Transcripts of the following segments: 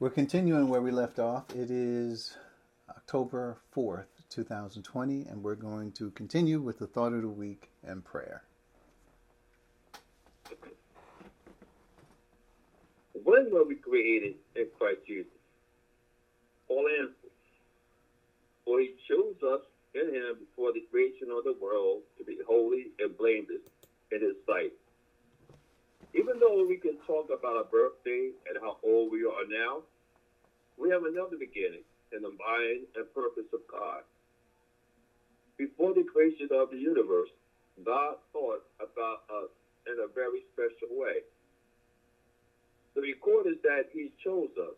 We're continuing where we left off. It is October 4th, 2020, and we're going to continue with the thought of the week and prayer. When were we created in Christ Jesus? All answers. For he chose us in him before the creation of the world to be holy and blameless in his sight. Even though we can talk about our birthday and how old we are now, we have another beginning in the mind and purpose of God. Before the creation of the universe, God thought about us in a very special way. The record is that he chose us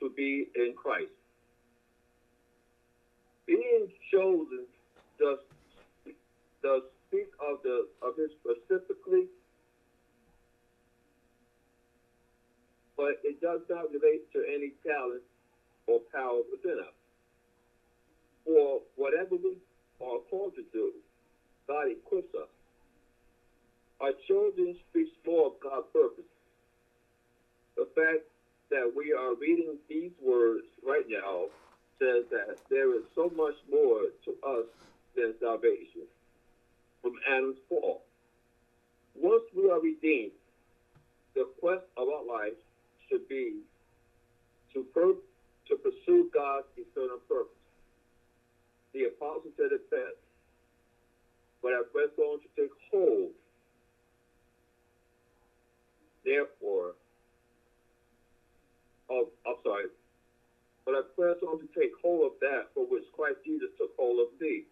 to be in Christ. Being chosen does does speak of the of his specifically but it does not relate to any talent or power within us. For whatever we are called to do, God equips us. Our children speaks more of God's purpose. The fact that we are reading these words right now says that there is so much more to us than salvation from Adam's fall. Once we are redeemed, the quest of our life should be to, per- to pursue God's eternal purpose. The apostle said it best, but I press on to take hold. Therefore, of, I'm sorry, but I press on to take hold of that for which Christ Jesus took hold of me.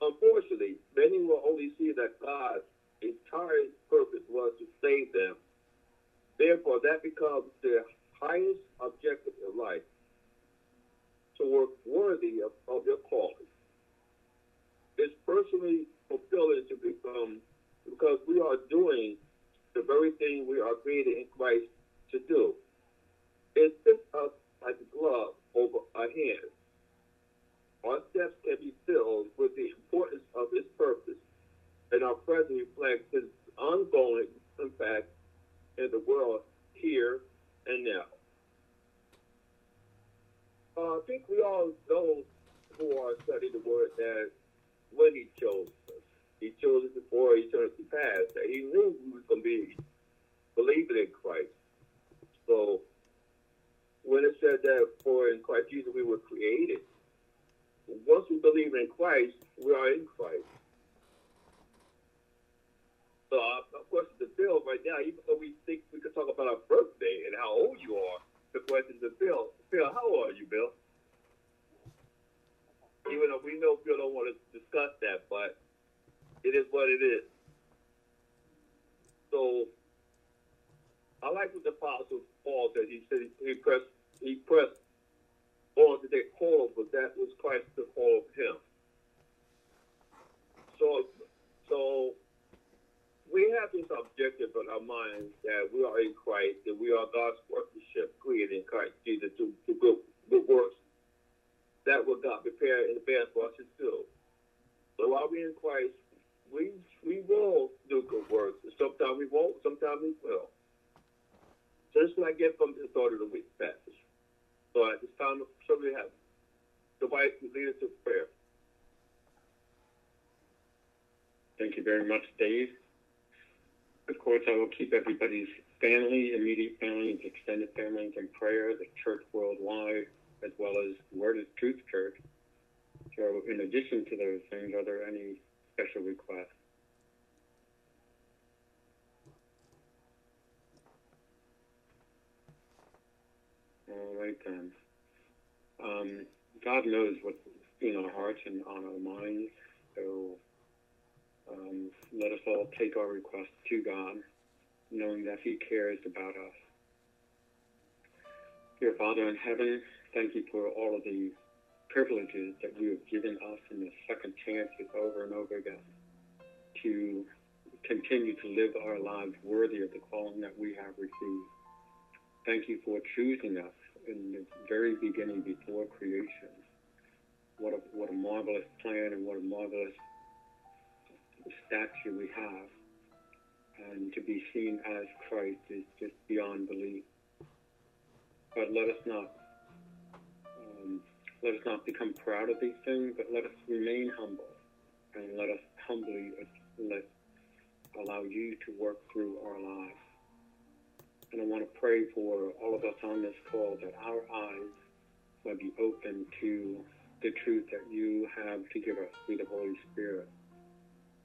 Unfortunately, many will only see that God's entire purpose was to save them Therefore, that becomes the highest objective in life to work worthy of, of your calling. It's personally fulfilling to become because we are doing the very thing we are created in Christ to do. It fits us like a glove over our hands. Our steps can be filled with the importance of His purpose, and our present reflects His ongoing impact in the world here and now. Uh, I think we all know who are studying the word that when he chose us, he chose us before eternity passed, that he knew we was going to be believing in Christ. So when it said that for in Christ Jesus we were created, once we believe in Christ, we are in Christ. So, uh, of course, the bill right now, even though we think we could talk about our birthday and how old you are, the question is, Bill, Bill, how old are you, Bill? Even though we know Bill don't want to discuss that, but it is what it is. So, I like what the Apostle Paul said. He said he pressed, he pressed on to take hold, but that was Christ took hold of him. So, so we have this objective in our minds that we are in Christ, that we are God's workmanship, created in Christ Jesus to, to good, good works that will God prepare in advance for us to do. So while we're in Christ, we we will do good works. Sometimes we won't, sometimes we will. So this is what I get from the thought of the week passage. So at this time, so we have the wife to lead us to prayer. Thank you very much, Dave. Of course, I will keep everybody's family, immediate families, extended families in prayer, the church worldwide, as well as Word of Truth Church. So, in addition to those things, are there any special requests? All right, then. Um, God knows what's in our hearts and on our minds. So um, let us all take our requests to God, knowing that He cares about us. Dear Father in heaven, thank you for all of the privileges that you have given us in the second chances over and over again to continue to live our lives worthy of the calling that we have received. Thank you for choosing us in the very beginning before creation. What a, what a marvelous plan and what a marvelous stature we have. And to be seen as Christ is just beyond belief. But let us not um, let us not become proud of these things, but let us remain humble and let us humbly let allow you to work through our lives. And I want to pray for all of us on this call that our eyes might be open to the truth that you have to give us through the Holy Spirit,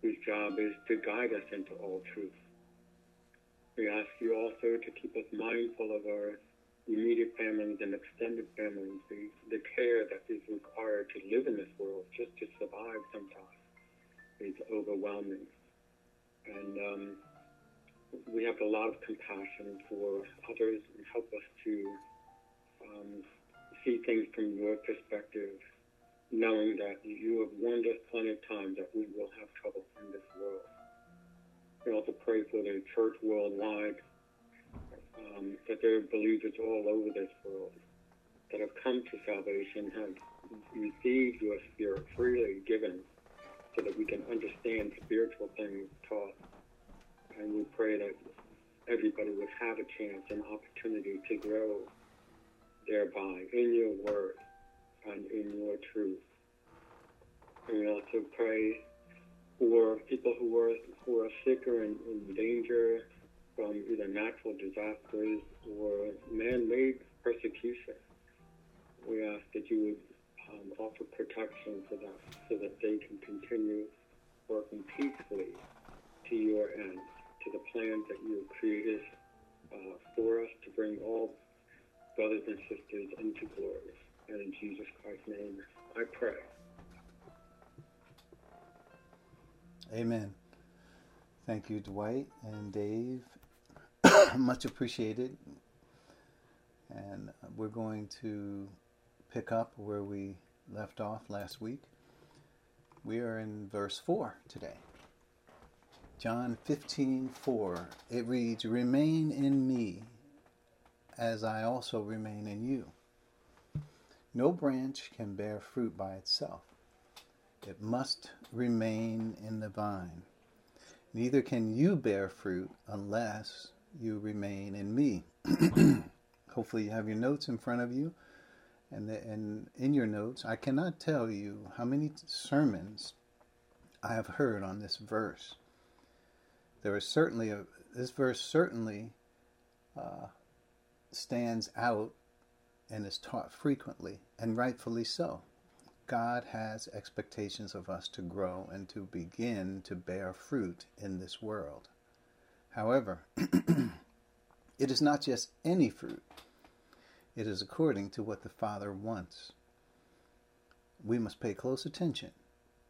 whose job is to guide us into all truth. We ask you also to keep us mindful of our immediate families and extended families, the, the care that is required to live in this world just to survive sometimes is overwhelming. And um, we have a lot of compassion for others and help us to um, see things from your perspective, knowing that you have warned us plenty of times that we will have trouble in this world. We also pray for the church worldwide, um, that there are believers all over this world that have come to salvation, have received your spirit freely given, so that we can understand spiritual things taught. And we pray that everybody would have a chance and opportunity to grow thereby in your word and in your truth. And we also pray for people who are who are sick or in, in danger from either natural disasters or man-made persecution. We ask that you would um, offer protection for them so that they can continue working peacefully to your end, to the plans that you have created uh, for us to bring all brothers and sisters into glory. And in Jesus Christ's name, I pray. Amen. Thank you, Dwight and Dave. Much appreciated. And we're going to pick up where we left off last week. We are in verse 4 today. John 15 4. It reads, Remain in me, as I also remain in you. No branch can bear fruit by itself it must remain in the vine. Neither can you bear fruit unless you remain in me. Hopefully, you have your notes in front of you. And, the, and in your notes, I cannot tell you how many sermons I have heard on this verse. There is certainly a, this verse certainly uh, stands out and is taught frequently, and rightfully so. God has expectations of us to grow and to begin to bear fruit in this world. However, it is not just any fruit, it is according to what the Father wants. We must pay close attention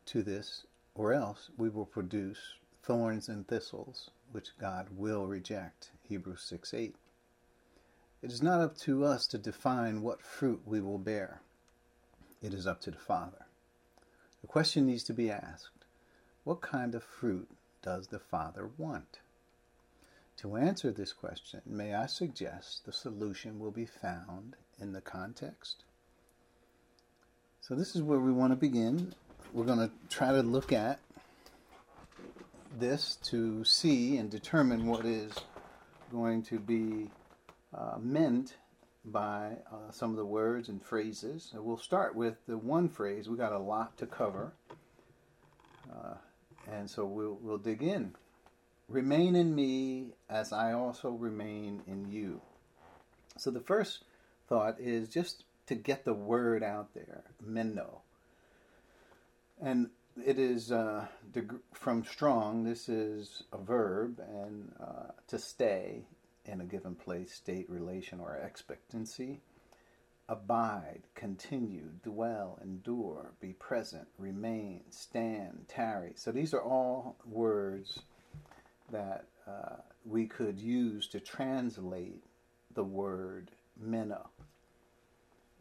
to this, or else we will produce thorns and thistles, which God will reject. Hebrews 6 8. It is not up to us to define what fruit we will bear. It is up to the Father. The question needs to be asked what kind of fruit does the Father want? To answer this question, may I suggest the solution will be found in the context? So, this is where we want to begin. We're going to try to look at this to see and determine what is going to be uh, meant by uh, some of the words and phrases. we'll start with the one phrase. We got a lot to cover, uh, and so we'll we'll dig in. Remain in me as I also remain in you. So the first thought is just to get the word out there, meno. And it is uh, from Strong. This is a verb, and uh, to stay in a given place, state, relation, or expectancy. Abide, continue, dwell, endure, be present, remain, stand, tarry. So these are all words that uh, we could use to translate the word meno.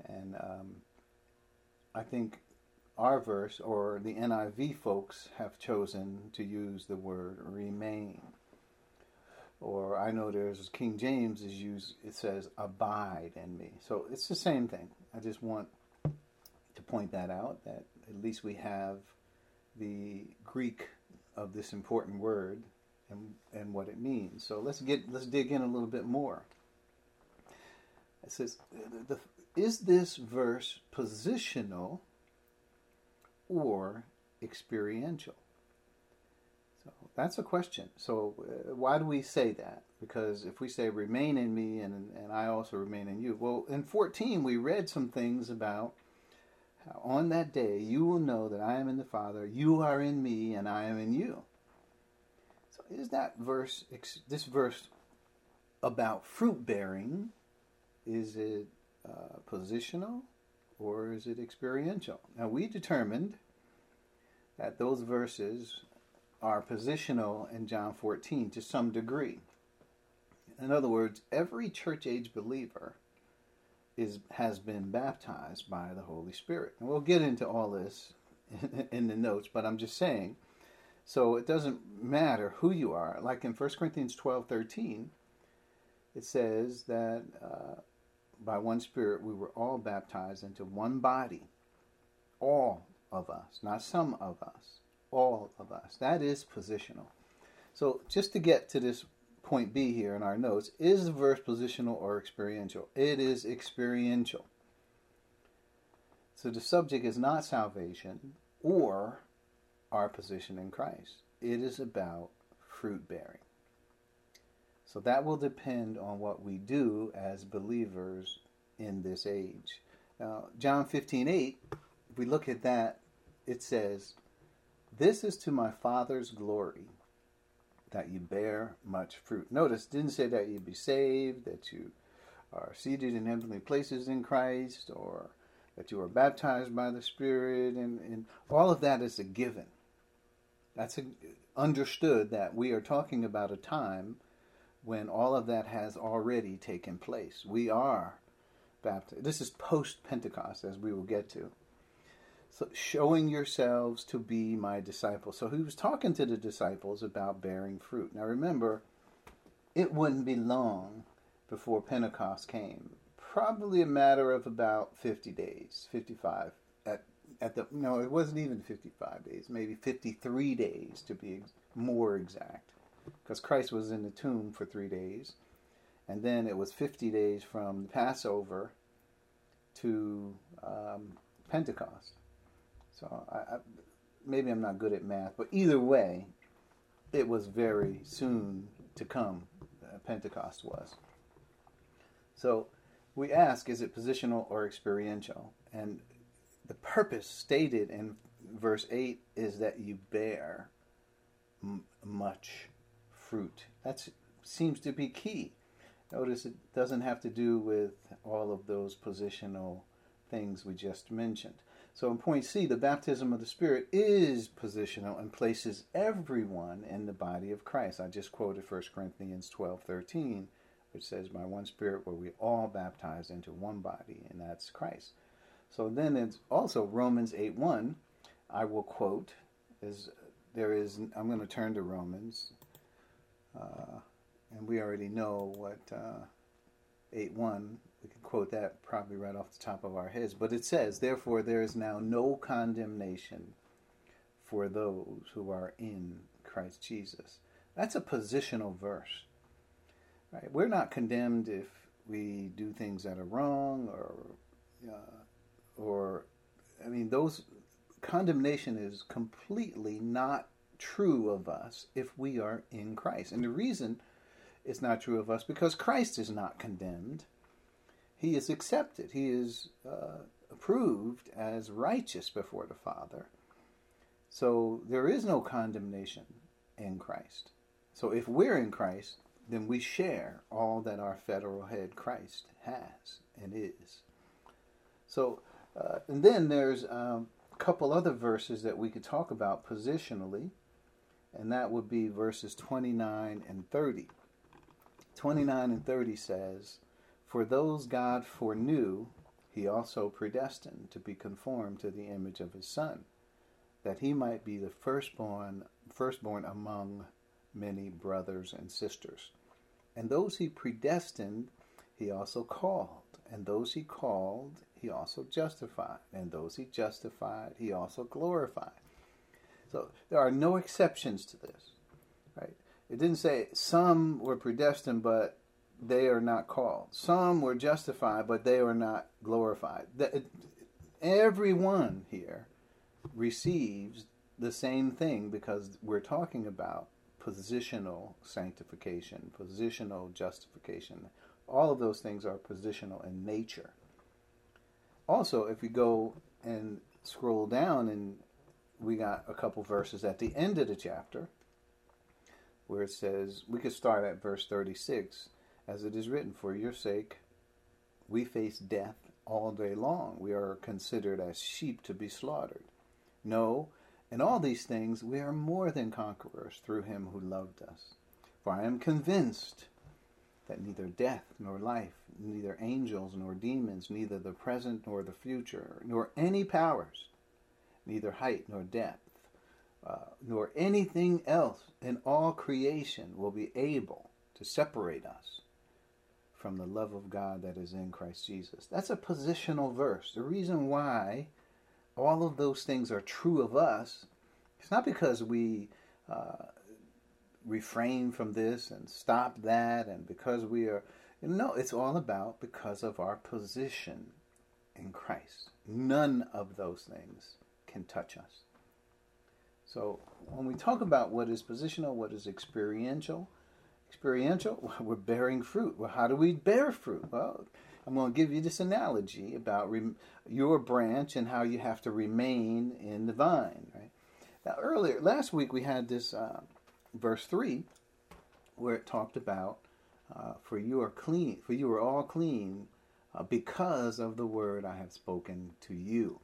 And um, I think our verse, or the NIV folks, have chosen to use the word remain or I know there's King James is used. It says abide in me. So it's the same thing. I just want to point that out. That at least we have the Greek of this important word and and what it means. So let's get let's dig in a little bit more. It says, the, is this verse positional or experiential? So that's a question. So uh, why do we say that? Because if we say remain in me and, and I also remain in you, well, in 14 we read some things about how on that day you will know that I am in the Father, you are in me, and I am in you. So is that verse, this verse about fruit bearing, is it uh, positional or is it experiential? Now we determined that those verses are positional in John 14 to some degree. In other words, every church age believer is has been baptized by the Holy Spirit. And we'll get into all this in, the notes, but I'm just saying. So it doesn't matter who you are. Like in 1 Corinthians 12 13, it says that uh, by one Spirit we were all baptized into one body. All of us, not some of us, all of us. That is positional. So just to get to this point B here in our notes, is the verse positional or experiential? It is experiential. So the subject is not salvation or our position in Christ. It is about fruit bearing. So that will depend on what we do as believers in this age. Now, John 15 8, if we look at that, it says, This is to my Father's glory that you bear much fruit. Notice, didn't say that you be saved, that you are seated in heavenly places in Christ, or that you are baptized by the Spirit, and, and all of that is a given. That's a, understood that we are talking about a time when all of that has already taken place. We are baptized. This is post Pentecost, as we will get to. So, showing yourselves to be my disciples. So, he was talking to the disciples about bearing fruit. Now, remember, it wouldn't be long before Pentecost came. Probably a matter of about 50 days, 55 at at the no, it wasn't even 55 days, maybe 53 days to be more exact because Christ was in the tomb for three days. And then it was 50 days from Passover to um, Pentecost. So I, I, maybe I'm not good at math, but either way, it was very soon to come. Uh, Pentecost was. So we ask, is it positional or experiential? And the purpose stated in verse 8 is that you bear m- much fruit. That seems to be key. Notice it doesn't have to do with all of those positional things we just mentioned. So in point C, the baptism of the Spirit is positional and places everyone in the body of Christ. I just quoted 1 Corinthians 12 13, which says, By one Spirit were we all baptized into one body, and that's Christ. So then it's also Romans 8 1, I will quote, is there is, I'm going to turn to Romans uh, and we already know what uh, 8 1, we can quote that probably right off the top of our heads. But it says, Therefore, there is now no condemnation for those who are in Christ Jesus. That's a positional verse. Right? We're not condemned if we do things that are wrong or, uh, or I mean, those condemnation is completely not true of us if we are in Christ. And the reason it's not true of us because Christ is not condemned. He is accepted. He is uh, approved as righteous before the Father. So there is no condemnation in Christ. So if we're in Christ, then we share all that our federal head Christ has and is. So, uh, and then there's um, a couple other verses that we could talk about positionally and that would be verses 29 and 30. 29 and 30 says, For those God foreknew, he also predestined to be conformed to the image of his Son, that he might be the firstborn, firstborn among many brothers and sisters. And those he predestined, he also called. And those he called, he also justified. And those he justified, he also glorified. So there are no exceptions to this, right? It didn't say some were predestined, but they are not called. Some were justified, but they are not glorified. Everyone here receives the same thing because we're talking about positional sanctification, positional justification. All of those things are positional in nature. Also, if we go and scroll down, and we got a couple verses at the end of the chapter where it says, we could start at verse 36 as it is written, For your sake we face death all day long. We are considered as sheep to be slaughtered. No, in all these things we are more than conquerors through him who loved us. For I am convinced that neither death nor life, neither angels nor demons, neither the present nor the future, nor any powers, neither height nor depth, uh, nor anything else in all creation will be able to separate us from the love of God that is in Christ Jesus. That's a positional verse. The reason why all of those things are true of us, it's not because we uh, refrain from this and stop that, and because we are. No, it's all about because of our position in Christ. None of those things can touch us. So when we talk about what is positional, what is experiential, experiential, we're bearing fruit. Well, how do we bear fruit? Well, I'm going to give you this analogy about your branch and how you have to remain in the vine. Right now, earlier last week we had this uh, verse three, where it talked about, uh, "For you are clean, for you are all clean, uh, because of the word I have spoken to you."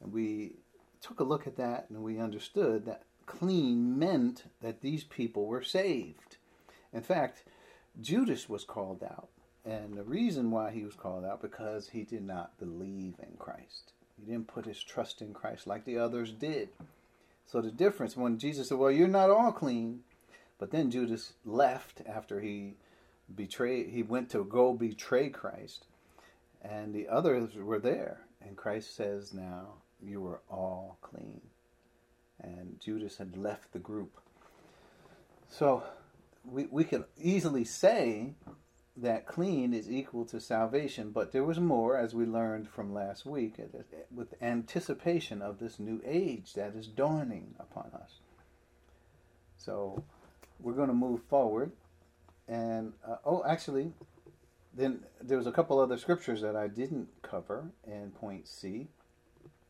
And we took a look at that and we understood that clean meant that these people were saved. In fact, Judas was called out and the reason why he was called out because he did not believe in Christ. He didn't put his trust in Christ like the others did. So the difference when Jesus said, "Well, you're not all clean," but then Judas left after he betrayed he went to go betray Christ and the others were there and Christ says now you are all clean. And Judas had left the group. So we, we can easily say that clean is equal to salvation, but there was more, as we learned from last week, with anticipation of this new age that is dawning upon us. So we're going to move forward. And, uh, oh, actually, then there was a couple other scriptures that I didn't cover in point C.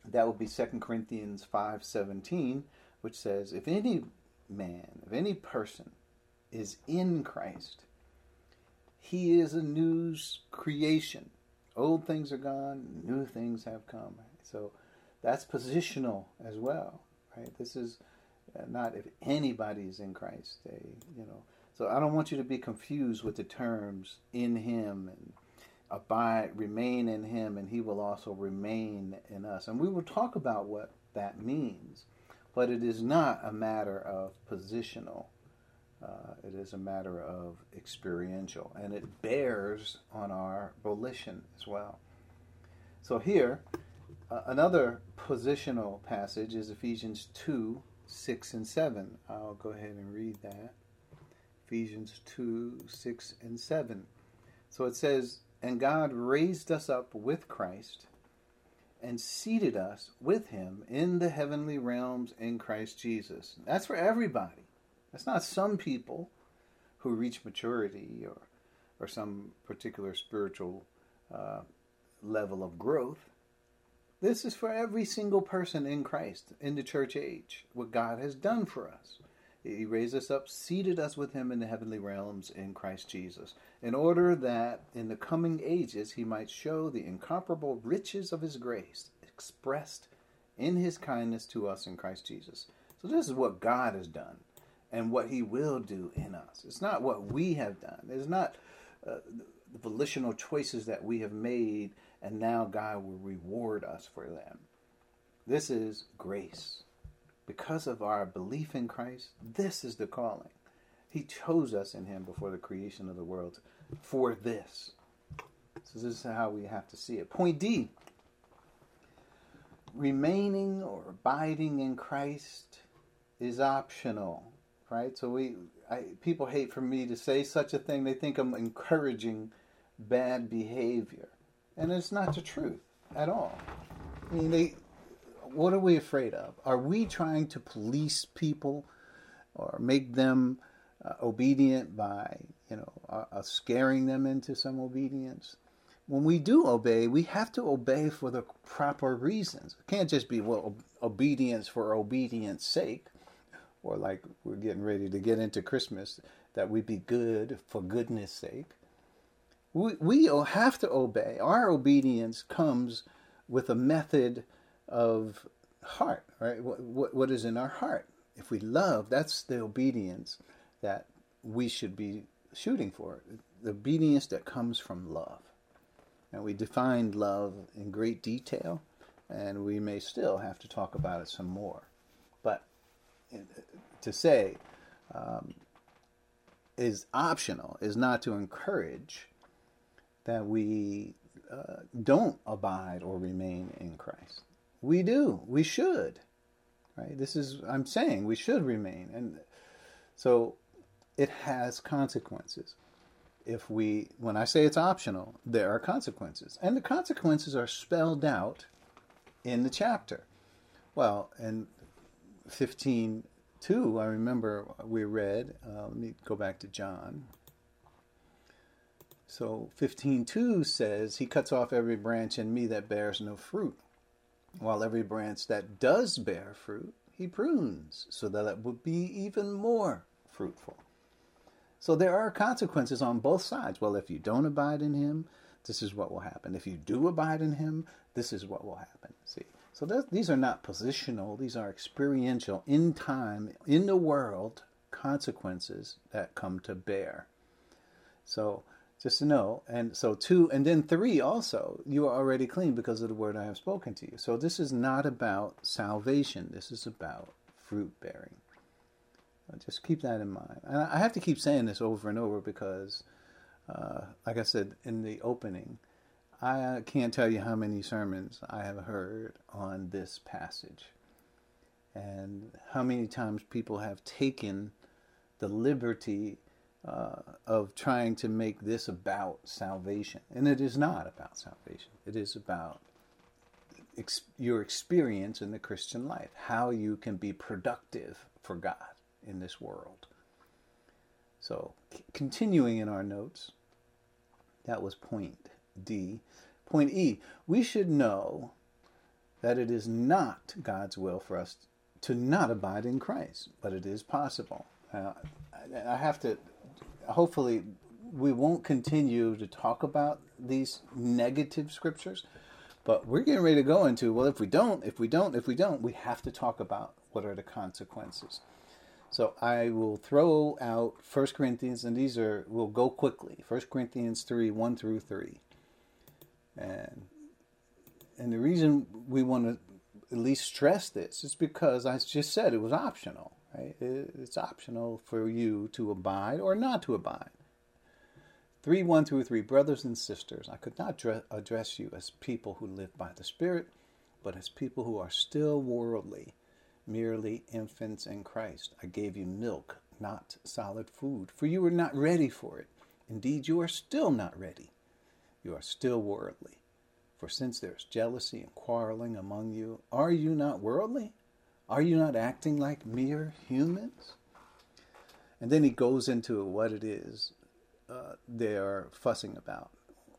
That would be 2 Corinthians 5:17, which says, "If any man, if any person is in Christ, he is a new creation. Old things are gone, new things have come. So that's positional as well, right? This is uh, not if anybody is in Christ, they, you know. So I don't want you to be confused with the terms in Him and abide, remain in Him, and He will also remain in us. And we will talk about what that means, but it is not a matter of positional uh, it is a matter of experiential, and it bears on our volition as well. So here, uh, another positional passage is Ephesians 2 6 and 7. I'll go ahead and read that. Ephesians 2 6 and 7. So it says, And God raised us up with Christ and seated us with him in the heavenly realms in Christ Jesus. That's for everybody. That's not some people who reach maturity or, or some particular spiritual uh, level of growth. This is for every single person in Christ in the church age, what God has done for us. He raised us up, seated us with Him in the heavenly realms in Christ Jesus, in order that in the coming ages He might show the incomparable riches of His grace expressed in His kindness to us in Christ Jesus. So, this is what God has done and what He will do in us. It's not what we have done. It's not uh, the volitional choices that we have made, and now God will reward us for them. This is grace. Because of our belief in Christ, this is the calling. He chose us in Him before the creation of the world for this. So, this is how we have to see it. Point D remaining or abiding in Christ is optional right? So we, I, people hate for me to say such a thing. They think I'm encouraging bad behavior, and it's not the truth at all. I mean, they. What are we afraid of? Are we trying to police people, or make them uh, obedient by, you know, uh, uh, scaring them into some obedience? When we do obey, we have to obey for the proper reasons. It can't just be well obedience for obedience sake or like we're getting ready to get into Christmas, that we be good for goodness sake. We, we have to obey. Our obedience comes with a method of heart, right? What, what, what is in our heart? If we love, that's the obedience that we should be shooting for. The obedience that comes from love. And we defined love in great detail, and we may still have to talk about it some more. To say um, is optional, is not to encourage that we uh, don't abide or remain in Christ. We do. We should. Right? This is I'm saying we should remain, and so it has consequences. If we, when I say it's optional, there are consequences, and the consequences are spelled out in the chapter. Well, in 15 2, I remember we read, uh, let me go back to John. So 15:2 says, He cuts off every branch in me that bears no fruit, while every branch that does bear fruit, He prunes, so that it would be even more fruitful. So there are consequences on both sides. Well, if you don't abide in Him, this is what will happen. If you do abide in Him, this is what will happen. See, so these are not positional, these are experiential, in time, in the world, consequences that come to bear. So just to know, and so two, and then three also, you are already clean because of the word I have spoken to you. So this is not about salvation, this is about fruit bearing. Just keep that in mind. And I have to keep saying this over and over because, uh, like I said in the opening, I can't tell you how many sermons I have heard on this passage and how many times people have taken the liberty uh, of trying to make this about salvation. And it is not about salvation, it is about ex- your experience in the Christian life, how you can be productive for God in this world. So, c- continuing in our notes, that was point D. Point E, we should know that it is not God's will for us to not abide in Christ, but it is possible. Uh, I have to, hopefully, we won't continue to talk about these negative scriptures, but we're getting ready to go into, well, if we don't, if we don't, if we don't, we have to talk about what are the consequences. So I will throw out 1 Corinthians, and these are, we'll go quickly. 1 Corinthians 3 1 through 3. And, and the reason we want to at least stress this is because I just said it was optional. Right? It's optional for you to abide or not to abide. 3 1 through 3 Brothers and sisters, I could not address you as people who live by the Spirit, but as people who are still worldly, merely infants in Christ. I gave you milk, not solid food, for you were not ready for it. Indeed, you are still not ready you are still worldly. For since there is jealousy and quarreling among you, are you not worldly? Are you not acting like mere humans? And then he goes into what it is uh, they are fussing about.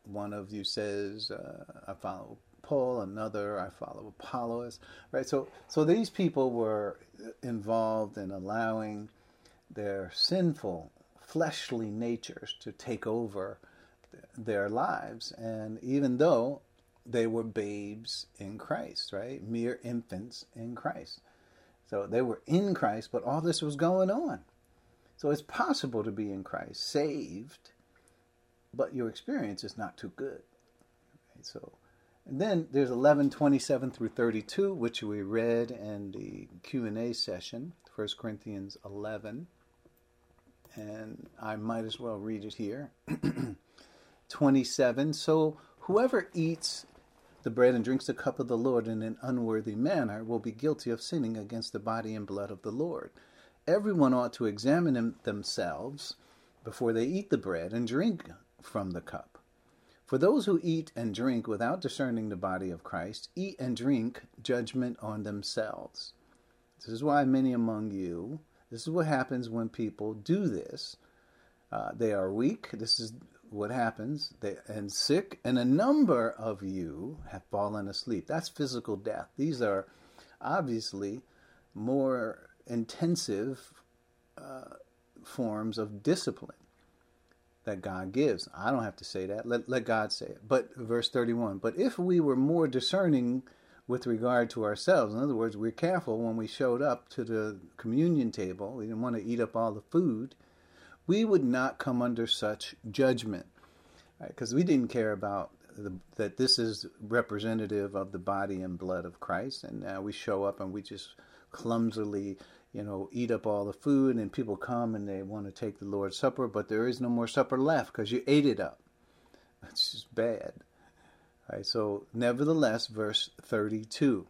One of you says, uh, I follow Paul, another, I follow Apollos. Right? So, so these people were involved in allowing their sinful, fleshly natures to take over their lives. And even though they were babes in Christ, right? Mere infants in Christ. So they were in Christ, but all this was going on. So it's possible to be in Christ, saved, but your experience is not too good. Right? So, and then there's 11:27 through 32, which we read in the Q&A session, 1 Corinthians 11, and I might as well read it here. 27 So whoever eats the bread and drinks the cup of the Lord in an unworthy manner will be guilty of sinning against the body and blood of the Lord. everyone ought to examine themselves before they eat the bread and drink from the cup. For those who eat and drink without discerning the body of Christ eat and drink judgment on themselves. This is why many among you, this is what happens when people do this. Uh, they are weak. This is what happens. They and sick, and a number of you have fallen asleep. That's physical death. These are obviously more intensive uh, forms of discipline that God gives. I don't have to say that. Let, let God say it. But verse 31 But if we were more discerning with regard to ourselves, in other words, we're careful when we showed up to the communion table, we didn't want to eat up all the food, we would not come under such judgment. Because right? we didn't care about the, that this is representative of the body and blood of Christ, and now we show up and we just clumsily you know, eat up all the food, and people come and they want to take the Lord's Supper, but there is no more supper left because you ate it up. That's just bad. All right, so, nevertheless, verse 32.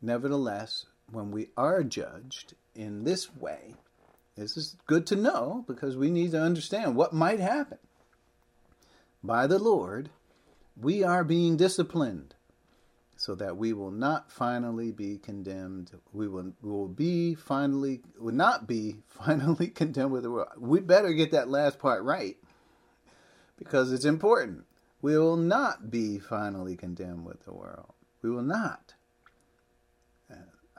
Nevertheless, when we are judged in this way, this is good to know because we need to understand what might happen. By the Lord, we are being disciplined so that we will not finally be condemned. We will, will be finally, will not be finally condemned with the world. We better get that last part right because it's important. We will not be finally condemned with the world. We will not.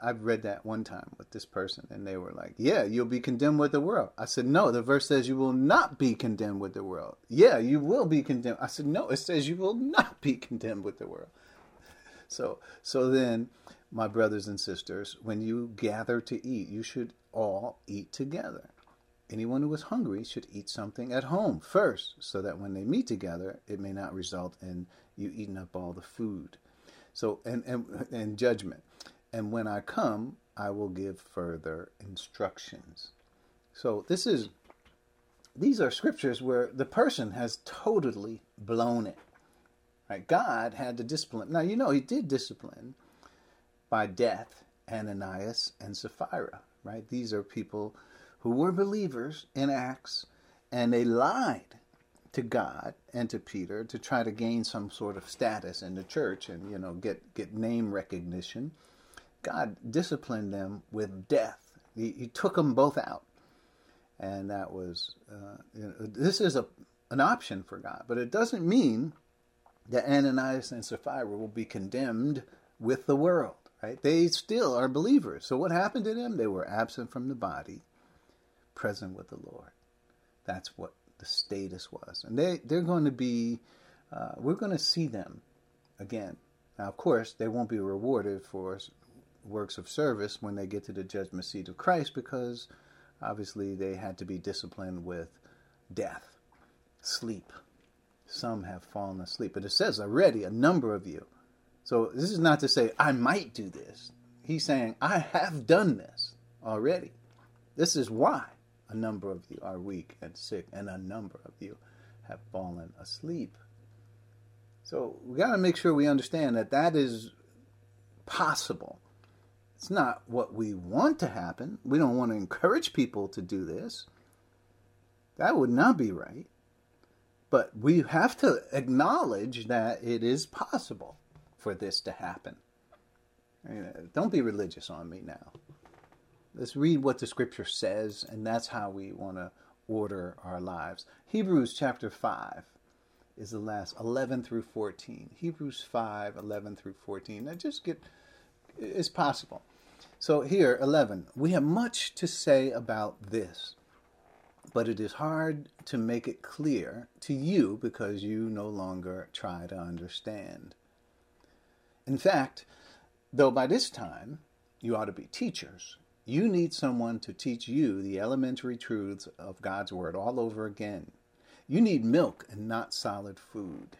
I've read that one time with this person, and they were like, Yeah, you'll be condemned with the world. I said, No, the verse says you will not be condemned with the world. Yeah, you will be condemned. I said, No, it says you will not be condemned with the world. So, so then, my brothers and sisters, when you gather to eat, you should all eat together. Anyone who is hungry should eat something at home first, so that when they meet together, it may not result in you eating up all the food. So, and, and, and judgment. And when I come, I will give further instructions. So, this is, these are scriptures where the person has totally blown it. Right? God had to discipline. Now, you know, he did discipline by death Ananias and Sapphira, right? These are people who were believers in Acts and they lied to God and to Peter to try to gain some sort of status in the church and, you know, get, get name recognition. God disciplined them with death. He, he took them both out. And that was, uh, you know, this is a, an option for God, but it doesn't mean that Ananias and Sapphira will be condemned with the world, right? They still are believers. So what happened to them? They were absent from the body, present with the Lord. That's what the status was. And they, they're going to be, uh, we're going to see them again. Now, of course, they won't be rewarded for works of service when they get to the judgment seat of Christ because obviously they had to be disciplined with death, sleep, some have fallen asleep. But it says already a number of you. So this is not to say I might do this. He's saying I have done this already. This is why a number of you are weak and sick, and a number of you have fallen asleep. So we got to make sure we understand that that is possible. It's not what we want to happen. We don't want to encourage people to do this. That would not be right. But we have to acknowledge that it is possible for this to happen. Don't be religious on me now. Let's read what the scripture says, and that's how we want to order our lives. Hebrews chapter 5 is the last 11 through 14. Hebrews 5 11 through 14. Now just get, it's possible. So here, 11. We have much to say about this but it is hard to make it clear to you because you no longer try to understand. In fact, though by this time you ought to be teachers, you need someone to teach you the elementary truths of God's Word all over again. You need milk and not solid food.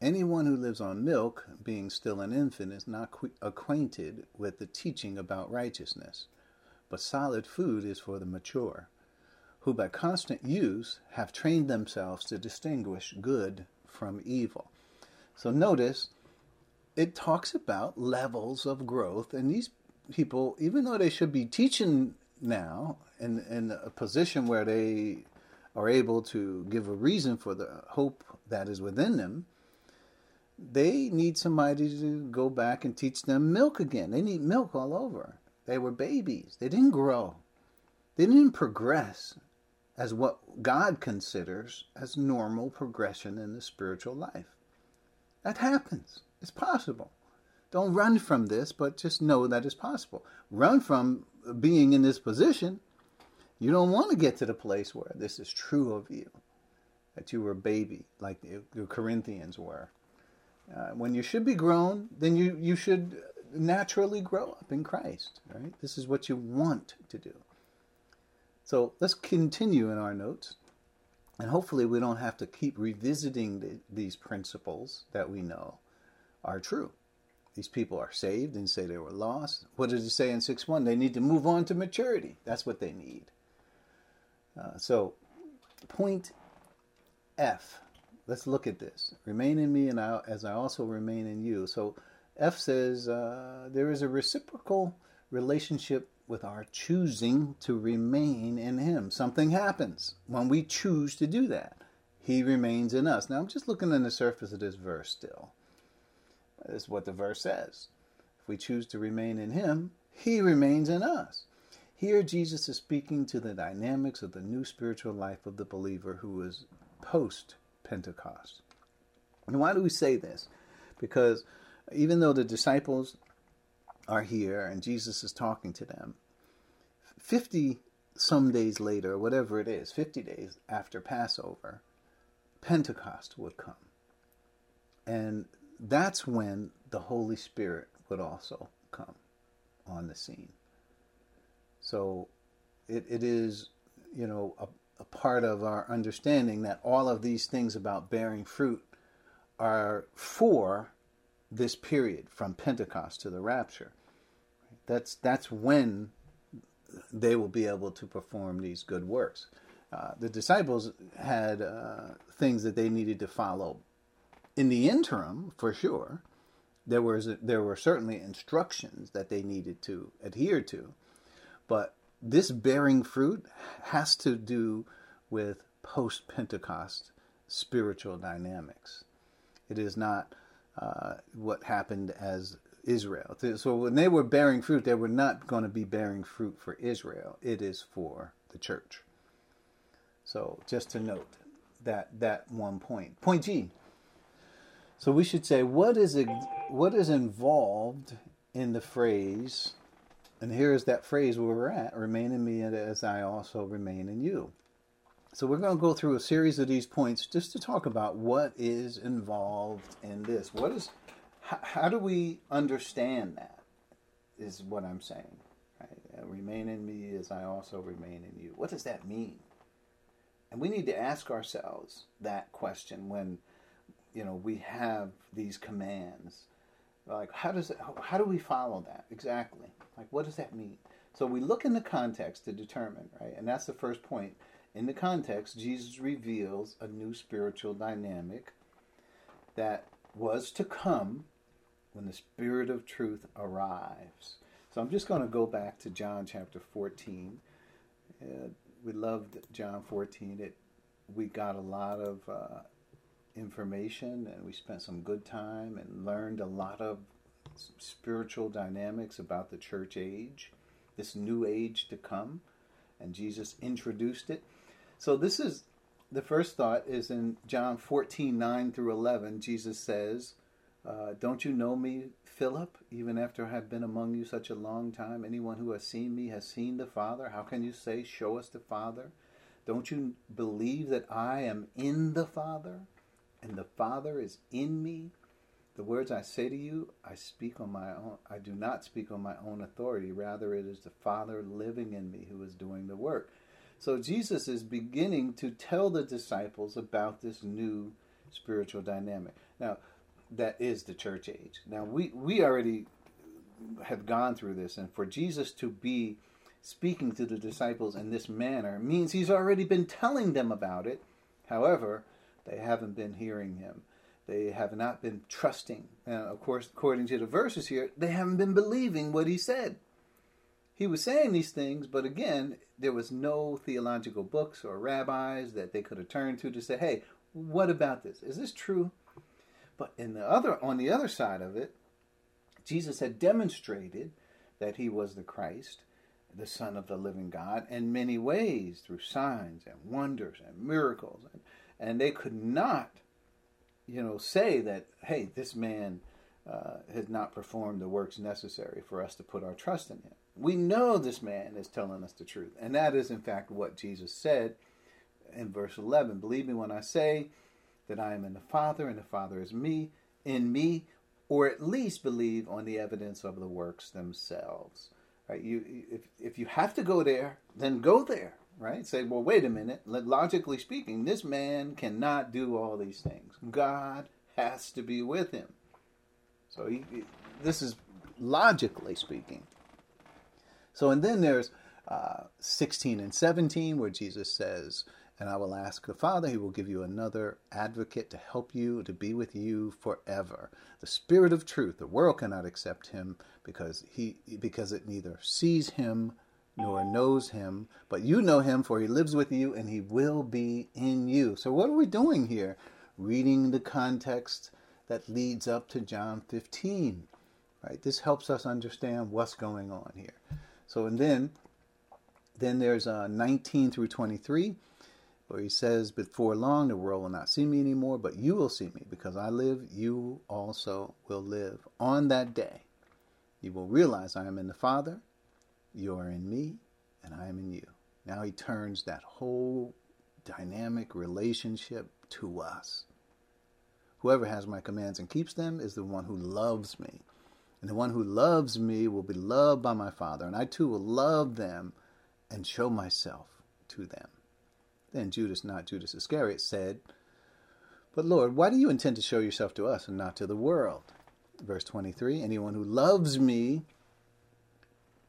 Anyone who lives on milk, being still an infant, is not acquainted with the teaching about righteousness. But solid food is for the mature who by constant use have trained themselves to distinguish good from evil. So notice it talks about levels of growth, and these people, even though they should be teaching now in in a position where they are able to give a reason for the hope that is within them, they need somebody to go back and teach them milk again. They need milk all over. They were babies. They didn't grow. They didn't progress as what God considers as normal progression in the spiritual life. That happens. It's possible. Don't run from this, but just know that it's possible. Run from being in this position. You don't want to get to the place where this is true of you, that you were a baby, like the Corinthians were. Uh, when you should be grown, then you, you should naturally grow up in Christ, right? This is what you want to do. So let's continue in our notes. And hopefully, we don't have to keep revisiting the, these principles that we know are true. These people are saved and say they were lost. What does it say in 6 1? They need to move on to maturity. That's what they need. Uh, so, point F. Let's look at this. Remain in me, and I, as I also remain in you. So, F says uh, there is a reciprocal relationship with our choosing to remain in Him. Something happens when we choose to do that. He remains in us. Now, I'm just looking on the surface of this verse still. This is what the verse says. If we choose to remain in Him, He remains in us. Here, Jesus is speaking to the dynamics of the new spiritual life of the believer who is post Pentecost. And why do we say this? Because even though the disciples are here and Jesus is talking to them. 50 some days later, whatever it is, 50 days after Passover, Pentecost would come. And that's when the Holy Spirit would also come on the scene. So it, it is, you know, a, a part of our understanding that all of these things about bearing fruit are for this period from Pentecost to the rapture. That's that's when they will be able to perform these good works. Uh, the disciples had uh, things that they needed to follow. In the interim, for sure, there was there were certainly instructions that they needed to adhere to, but this bearing fruit has to do with post Pentecost spiritual dynamics. It is not uh, what happened as Israel. So when they were bearing fruit, they were not going to be bearing fruit for Israel. It is for the church. So just to note that that one point. Point G. So we should say what is what is involved in the phrase, and here is that phrase where we're at: "Remain in me, as I also remain in you." So we're going to go through a series of these points just to talk about what is involved in this. What is how, how do we understand that? Is what I'm saying. Right? Uh, remain in me as I also remain in you. What does that mean? And we need to ask ourselves that question when you know we have these commands. Like how does it, how do we follow that exactly? Like what does that mean? So we look in the context to determine, right? And that's the first point in the context, Jesus reveals a new spiritual dynamic that was to come when the Spirit of truth arrives. So I'm just going to go back to John chapter 14. Uh, we loved John 14. It we got a lot of uh, information and we spent some good time and learned a lot of spiritual dynamics about the church age, this new age to come, and Jesus introduced it. So this is the first thought is in John 14, 9 through 11. Jesus says, uh, Don't you know me, Philip, even after I have been among you such a long time? Anyone who has seen me has seen the Father. How can you say, Show us the Father? Don't you believe that I am in the Father and the Father is in me? The words I say to you, I speak on my own. I do not speak on my own authority. Rather, it is the Father living in me who is doing the work. So Jesus is beginning to tell the disciples about this new spiritual dynamic. Now, that is the church age. Now, we, we already have gone through this, and for Jesus to be speaking to the disciples in this manner means he's already been telling them about it. However, they haven't been hearing him. They have not been trusting. And of course, according to the verses here, they haven't been believing what he said. he was saying these things, but again, there was no theological books or rabbis that they could have turned to to say, "Hey, what about this? Is this true?" But in the other, on the other side of it, Jesus had demonstrated that he was the Christ, the Son of the living God, in many ways through signs and wonders and miracles, and, and they could not, you know, say that, "Hey, this man." Uh, has not performed the works necessary for us to put our trust in him. We know this man is telling us the truth. And that is, in fact, what Jesus said in verse 11. Believe me when I say that I am in the Father and the Father is me, in me, or at least believe on the evidence of the works themselves. Right? You, if, if you have to go there, then go there. Right? Say, well, wait a minute. Logically speaking, this man cannot do all these things. God has to be with him. So he, this is logically speaking. So, and then there's uh, 16 and 17 where Jesus says, And I will ask the Father, he will give you another advocate to help you, to be with you forever. The Spirit of truth. The world cannot accept him because he because it neither sees him nor knows him, but you know him, for he lives with you and he will be in you. So, what are we doing here? Reading the context that leads up to John 15. Right? This helps us understand what's going on here. So, and then, then there's uh, 19 through 23, where he says, Before long, the world will not see me anymore, but you will see me. Because I live, you also will live. On that day, you will realize I am in the Father, you are in me, and I am in you. Now he turns that whole dynamic relationship to us. Whoever has my commands and keeps them is the one who loves me. And the one who loves me will be loved by my Father, and I too will love them and show myself to them. Then Judas, not Judas Iscariot, said, But Lord, why do you intend to show yourself to us and not to the world? Verse 23 Anyone who loves me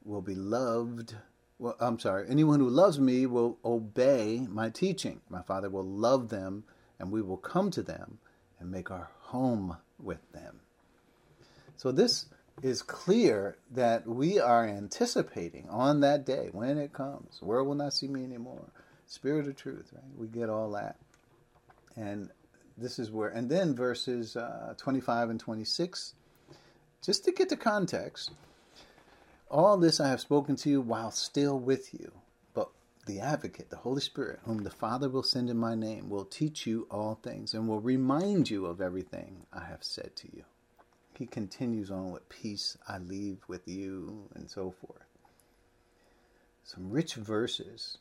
will be loved. Well, I'm sorry. Anyone who loves me will obey my teaching. My Father will love them, and we will come to them and make our home with them. So this is clear that we are anticipating on that day when it comes. World will not see me anymore. Spirit of truth, right? We get all that. And this is where, and then verses uh, 25 and 26, just to get the context, all this I have spoken to you while still with you. But the advocate, the Holy Spirit, whom the Father will send in my name, will teach you all things and will remind you of everything I have said to you he continues on with peace I leave with you and so forth. Some rich verses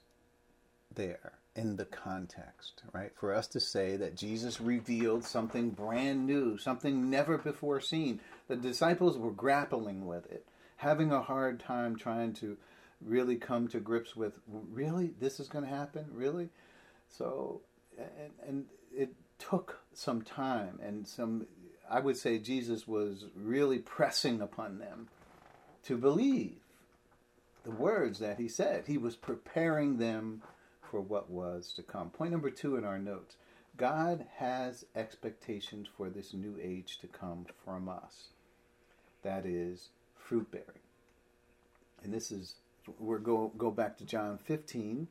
there in the context, right? For us to say that Jesus revealed something brand new, something never before seen. The disciples were grappling with it, having a hard time trying to really come to grips with really this is going to happen, really? So and, and it took some time and some I would say Jesus was really pressing upon them to believe the words that he said. He was preparing them for what was to come. Point number two in our notes God has expectations for this new age to come from us. That is fruit bearing. And this is, we're go, go back to John 15.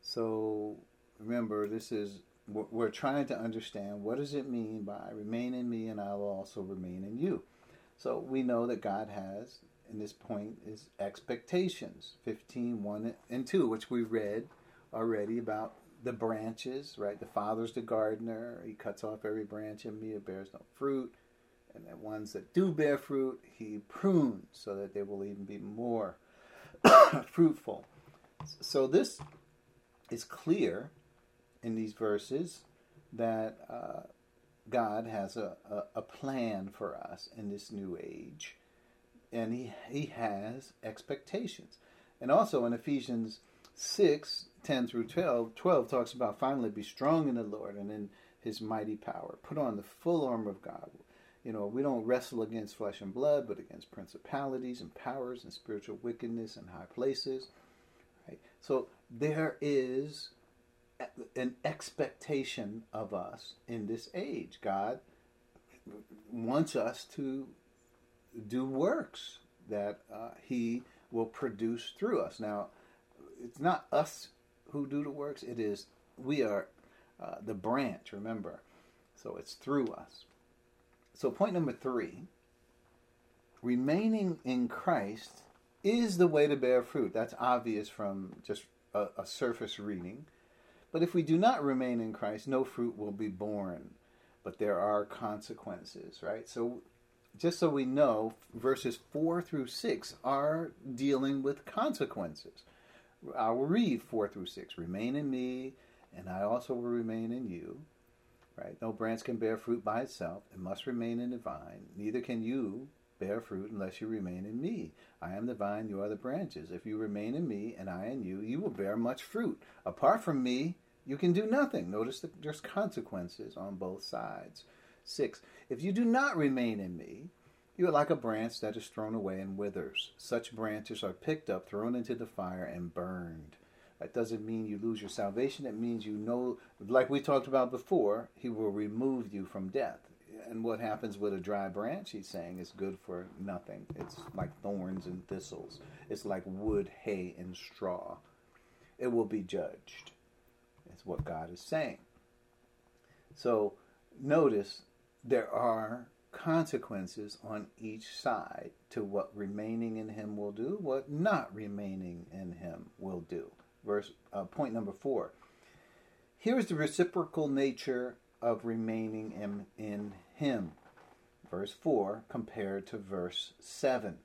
So remember, this is we're trying to understand what does it mean by remain in me and I will also remain in you. So we know that God has, in this point, is expectations. 15, 1 and 2, which we read already about the branches, right? The Father's the gardener. He cuts off every branch in me that bears no fruit. And the ones that do bear fruit, he prunes so that they will even be more fruitful. So this is clear in these verses that uh, God has a, a, a, plan for us in this new age, and He He has expectations. And also in Ephesians 6, 10 through 12, 12 talks about finally be strong in the Lord and in His mighty power. Put on the full armor of God. You know, we don't wrestle against flesh and blood, but against principalities and powers and spiritual wickedness in high places. Right? So there is an expectation of us in this age. God wants us to do works that uh, He will produce through us. Now, it's not us who do the works, it is we are uh, the branch, remember. So it's through us. So, point number three remaining in Christ is the way to bear fruit. That's obvious from just a, a surface reading. But if we do not remain in Christ, no fruit will be born. But there are consequences, right? So, just so we know, verses 4 through 6 are dealing with consequences. I will read 4 through 6. Remain in me, and I also will remain in you. Right? No branch can bear fruit by itself. It must remain in the vine. Neither can you bear fruit unless you remain in me. I am the vine, you are the branches. If you remain in me, and I in you, you will bear much fruit. Apart from me, you can do nothing. Notice that there's consequences on both sides. Six, if you do not remain in me, you are like a branch that is thrown away and withers. Such branches are picked up, thrown into the fire, and burned. That doesn't mean you lose your salvation. It means you know, like we talked about before, He will remove you from death. And what happens with a dry branch, he's saying, is good for nothing. It's like thorns and thistles, it's like wood, hay, and straw. It will be judged. It's what God is saying. So notice there are consequences on each side to what remaining in him will do, what not remaining in him will do. Verse uh, point number four. Here's the reciprocal nature of remaining in, in him. Verse 4 compared to verse 7.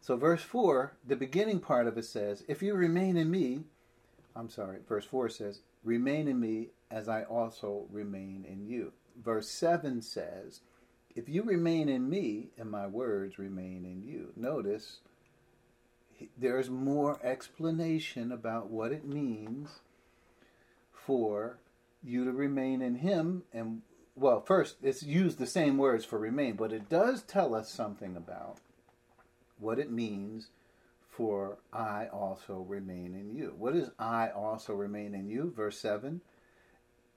So, verse 4, the beginning part of it says, If you remain in me, I'm sorry, verse 4 says, Remain in me as I also remain in you. Verse 7 says, If you remain in me and my words remain in you. Notice there's more explanation about what it means for you to remain in him and well first it's used the same words for remain but it does tell us something about what it means for I also remain in you. What is I also remain in you? Verse 7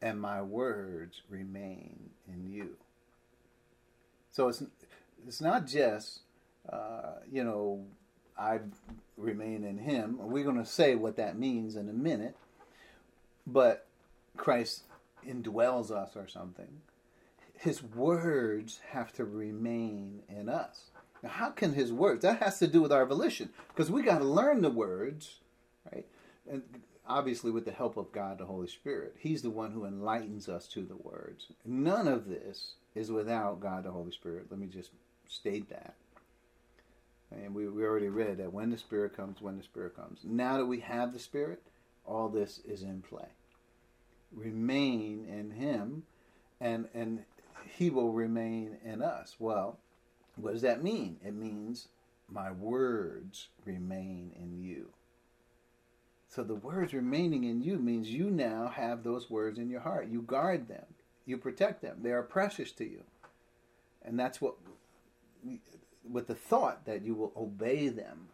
and my words remain in you. So it's it's not just uh, you know I remain in Him. We're going to say what that means in a minute, but Christ indwells us or something. His words have to remain in us. Now, how can his words? That has to do with our volition, because we got to learn the words, right? And obviously, with the help of God, the Holy Spirit, He's the one who enlightens us to the words. None of this is without God, the Holy Spirit. Let me just state that. And we, we already read that when the Spirit comes, when the Spirit comes. Now that we have the Spirit, all this is in play. Remain in Him, and and He will remain in us. Well, what does that mean? It means my words remain in you. So the words remaining in you means you now have those words in your heart. You guard them, you protect them. They are precious to you. And that's what, with the thought that you will obey them,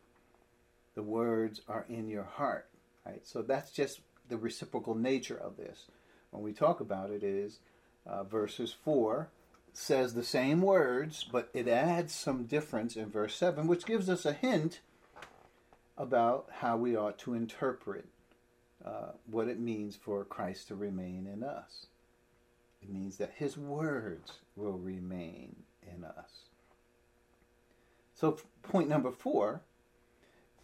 the words are in your heart. Right? So that's just the reciprocal nature of this. When we talk about it, is uh, verses 4 says the same words, but it adds some difference in verse 7, which gives us a hint about how we ought to interpret uh, what it means for Christ to remain in us. It means that his words will remain in us. So, point number four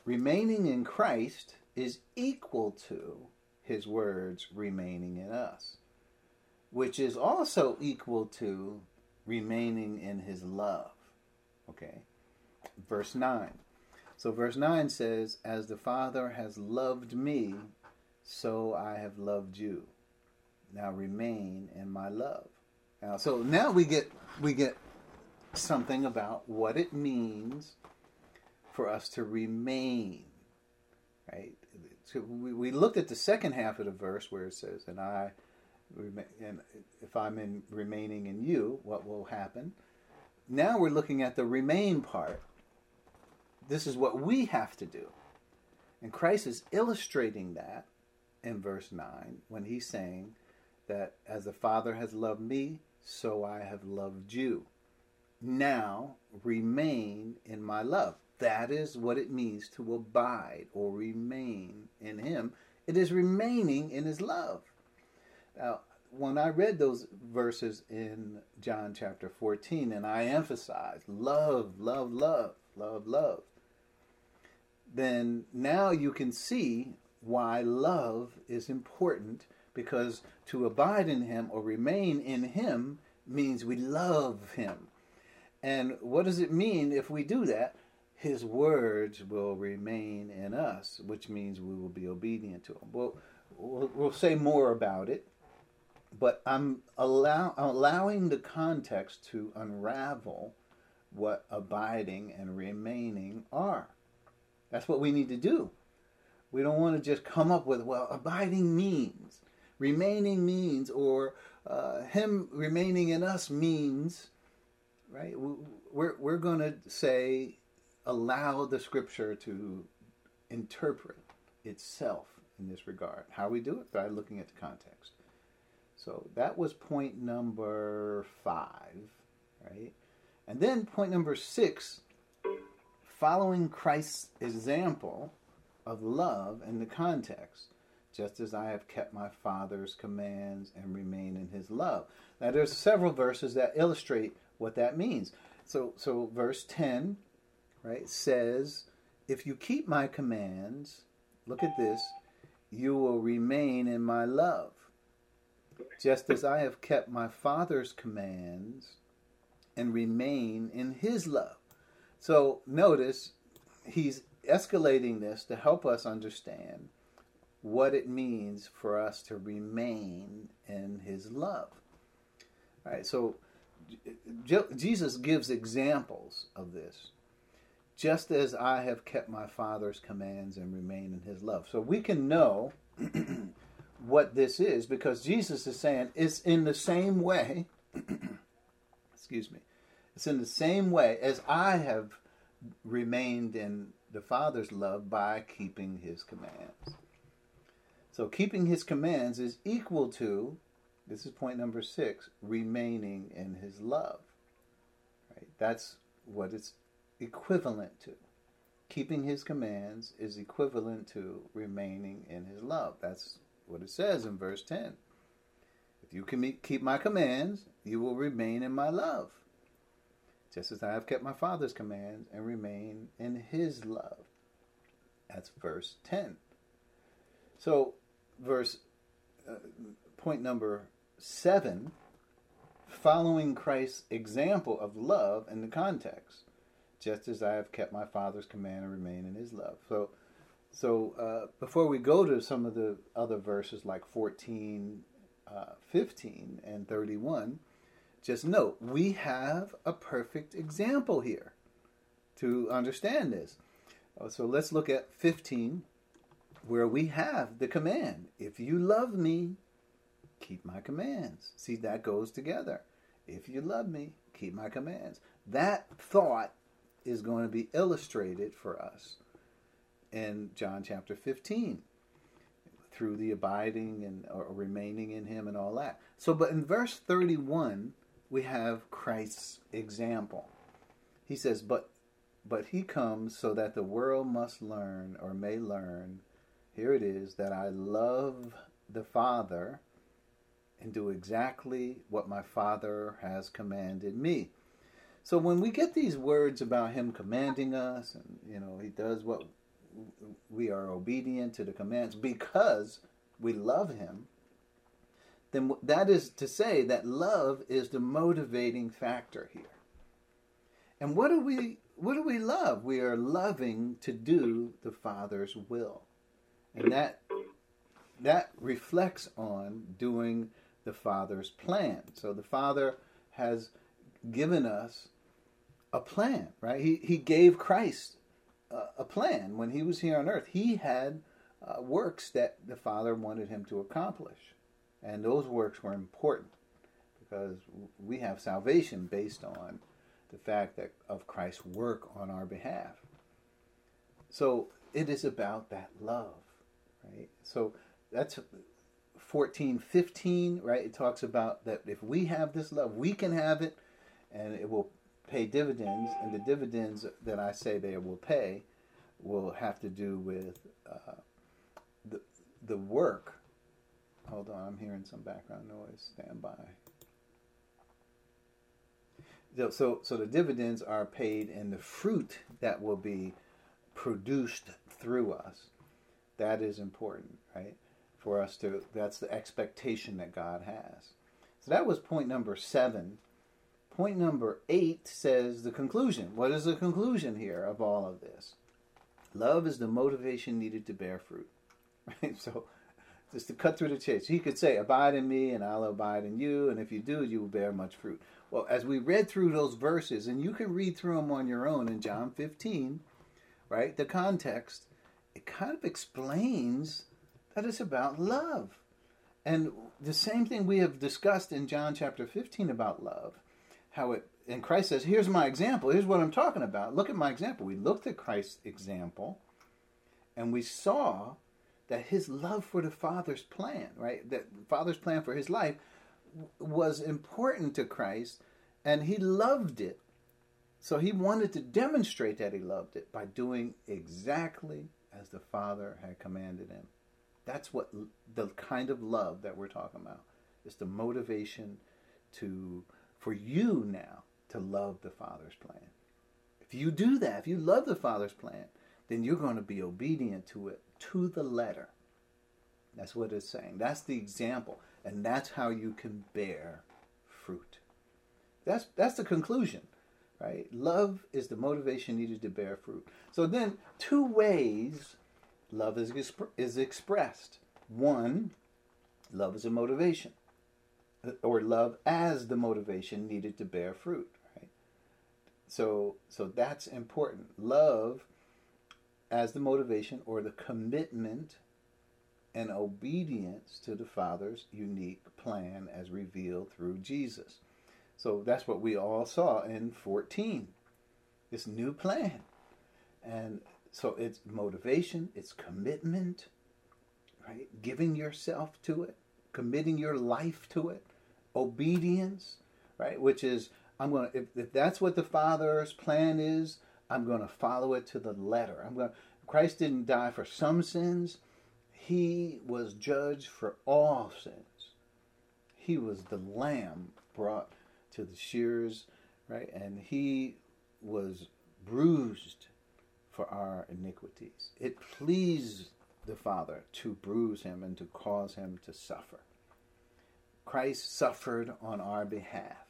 remaining in Christ is equal to his words remaining in us, which is also equal to remaining in his love. Okay? Verse 9. So, verse 9 says, As the Father has loved me, so I have loved you. Now remain in my love. Now, so now we get we get something about what it means for us to remain. Right? So we, we looked at the second half of the verse where it says, And I and if I'm in remaining in you, what will happen? Now we're looking at the remain part. This is what we have to do. And Christ is illustrating that in verse 9 when he's saying that as the Father has loved me, so I have loved you. Now remain in my love. That is what it means to abide or remain in Him. It is remaining in His love. Now, when I read those verses in John chapter 14, and I emphasized love, love, love, love, love, then now you can see why love is important because to abide in Him or remain in Him means we love Him. And what does it mean if we do that? His words will remain in us, which means we will be obedient to Him. Well, we'll, we'll say more about it, but I'm allow, allowing the context to unravel what abiding and remaining are. That's what we need to do. We don't want to just come up with, well, abiding means, remaining means, or uh, Him remaining in us means, right? We're, we're going to say, allow the Scripture to interpret itself in this regard. How we do it? By looking at the context. So that was point number five, right? And then point number six, following Christ's example of love in the context, just as I have kept my Father's commands and remain in his love. Now there's several verses that illustrate what that means. So so verse 10, right, says, if you keep my commands, look at this, you will remain in my love just as I have kept my Father's commands and remain in his love. So notice he's escalating this to help us understand what it means for us to remain in his love. All right, so Jesus gives examples of this. Just as I have kept my Father's commands and remain in his love. So we can know what this is because Jesus is saying it's in the same way, excuse me, it's in the same way as I have remained in the Father's love by keeping his commands. So keeping his commands is equal to, this is point number six, remaining in his love. Right? That's what it's equivalent to. Keeping his commands is equivalent to remaining in his love. That's what it says in verse 10. If you can keep my commands, you will remain in my love, just as I have kept my Father's commands and remain in his love. That's verse 10. So, verse uh, point number 7 following Christ's example of love in the context, just as I have kept my Father's command and remain in his love. So, so uh, before we go to some of the other verses like 14, uh, 15, and 31, just note we have a perfect example here to understand this. Uh, so let's look at 15, where we have the command if you love me, keep my commands. See, that goes together. If you love me, keep my commands. That thought is going to be illustrated for us in John chapter 15 through the abiding and or remaining in him and all that. So but in verse 31 we have Christ's example. He says but but he comes so that the world must learn or may learn here it is that I love the Father and do exactly what my Father has commanded me. So when we get these words about him commanding us and you know he does what we are obedient to the commands because we love him, then that is to say that love is the motivating factor here. And what do we what do we love? We are loving to do the Father's will. And that that reflects on doing the Father's plan. So the Father has given us a plan, right? He he gave Christ a plan. When he was here on earth, he had uh, works that the Father wanted him to accomplish. And those works were important because we have salvation based on the fact that of Christ's work on our behalf. So it is about that love, right? So that's 14, 15, right? It talks about that if we have this love, we can have it and it will pay dividends, and the dividends that I say they will pay will have to do with uh, the the work. Hold on, I'm hearing some background noise. Stand by. So, so, so the dividends are paid and the fruit that will be produced through us. That is important, right? For us to, that's the expectation that God has. So that was point number seven. Point number eight says the conclusion. What is the conclusion here of all of this? Love is the motivation needed to bear fruit. Right? So, just to cut through the chase, he could say, Abide in me, and I'll abide in you, and if you do, you will bear much fruit. Well, as we read through those verses, and you can read through them on your own in John 15, right? The context, it kind of explains that it's about love. And the same thing we have discussed in John chapter 15 about love, how it, and Christ says, Here's my example. Here's what I'm talking about. Look at my example. We looked at Christ's example and we saw that his love for the Father's plan, right? That Father's plan for his life was important to Christ and he loved it. So he wanted to demonstrate that he loved it by doing exactly as the Father had commanded him. That's what the kind of love that we're talking about. is the motivation to for you now to love the Father's plan. If you do that, if you love the Father's plan, then you're going to be obedient to it to the letter. That's what it's saying. That's the example. And that's how you can bear fruit. That's that's the conclusion, right? Love is the motivation needed to bear fruit. So then, two ways love is is expressed. One, love is a motivation, uh, or love as the motivation needed to bear fruit. Right. So so that's important. Love as the motivation or the commitment and obedience to the Father's unique plan as revealed through Jesus. So that's what we all saw in 14. This new plan. And so it's motivation, it's commitment, right? Giving yourself to it, committing your life to it, obedience, right? Which is, I'm going to, if, if that's what the Father's plan is, I'm going to follow it to the letter. I'm going to, Christ didn't die for some sins, he was judged for all sins. He was the lamb brought to the shears, right? And he was bruised for our iniquities. It pleased the Father to bruise him and to cause him to suffer. Christ suffered on our behalf.